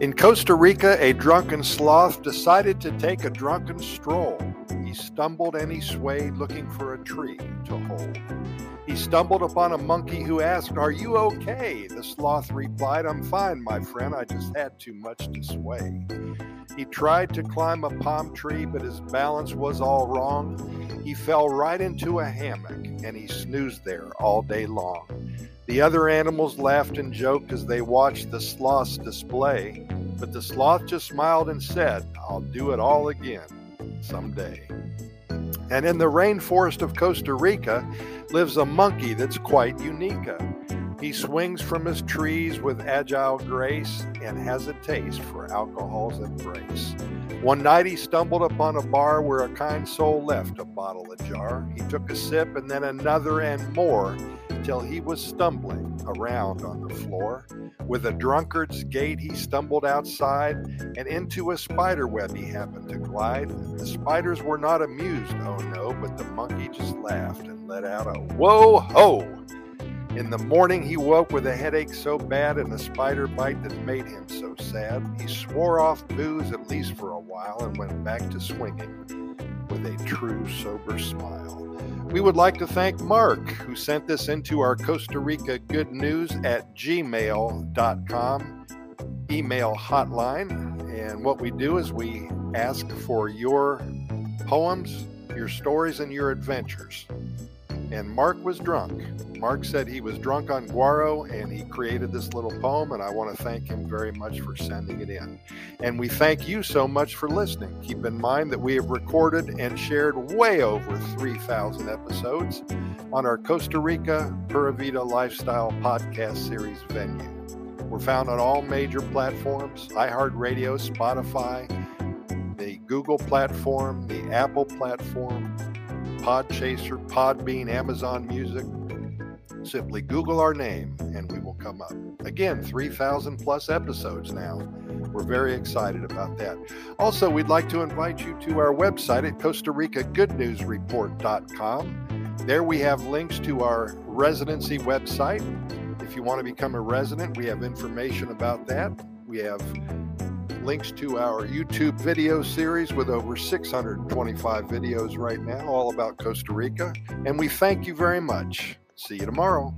In Costa Rica, a drunken sloth decided to take a drunken stroll. He stumbled and he swayed, looking for a tree to hold. He stumbled upon a monkey who asked, Are you okay? The sloth replied, I'm fine, my friend. I just had too much to sway. He tried to climb a palm tree, but his balance was all wrong. He fell right into a hammock and he snoozed there all day long. The other animals laughed and joked as they watched the sloth's display, but the sloth just smiled and said, I'll do it all again someday. And in the rainforest of Costa Rica lives a monkey that's quite unique. He swings from his trees with agile grace and has a taste for alcohol's embrace. One night he stumbled upon a bar where a kind soul left a bottle ajar. He took a sip and then another and more till he was stumbling around on the floor. With a drunkard's gait, he stumbled outside and into a spider web he happened to glide. The spiders were not amused, oh no, but the monkey just laughed and let out a whoa ho. In the morning, he woke with a headache so bad and a spider bite that made him so sad. He swore off booze at least for a while and went back to swinging with a true sober smile. We would like to thank Mark, who sent this into our Costa Rica Good News at gmail.com email hotline. And what we do is we ask for your poems, your stories, and your adventures. And Mark was drunk. Mark said he was drunk on Guaro and he created this little poem, and I want to thank him very much for sending it in. And we thank you so much for listening. Keep in mind that we have recorded and shared way over 3,000 episodes on our Costa Rica Pura Vida Lifestyle podcast series venue. We're found on all major platforms iHeartRadio, Spotify, the Google platform, the Apple platform, Podchaser, Podbean, Amazon Music. Simply Google our name and we will come up. Again, 3,000 plus episodes now. We're very excited about that. Also, we'd like to invite you to our website at Costa Rica GoodNewsReport.com. There we have links to our residency website. If you want to become a resident, we have information about that. We have links to our YouTube video series with over 625 videos right now, all about Costa Rica. And we thank you very much. See you tomorrow.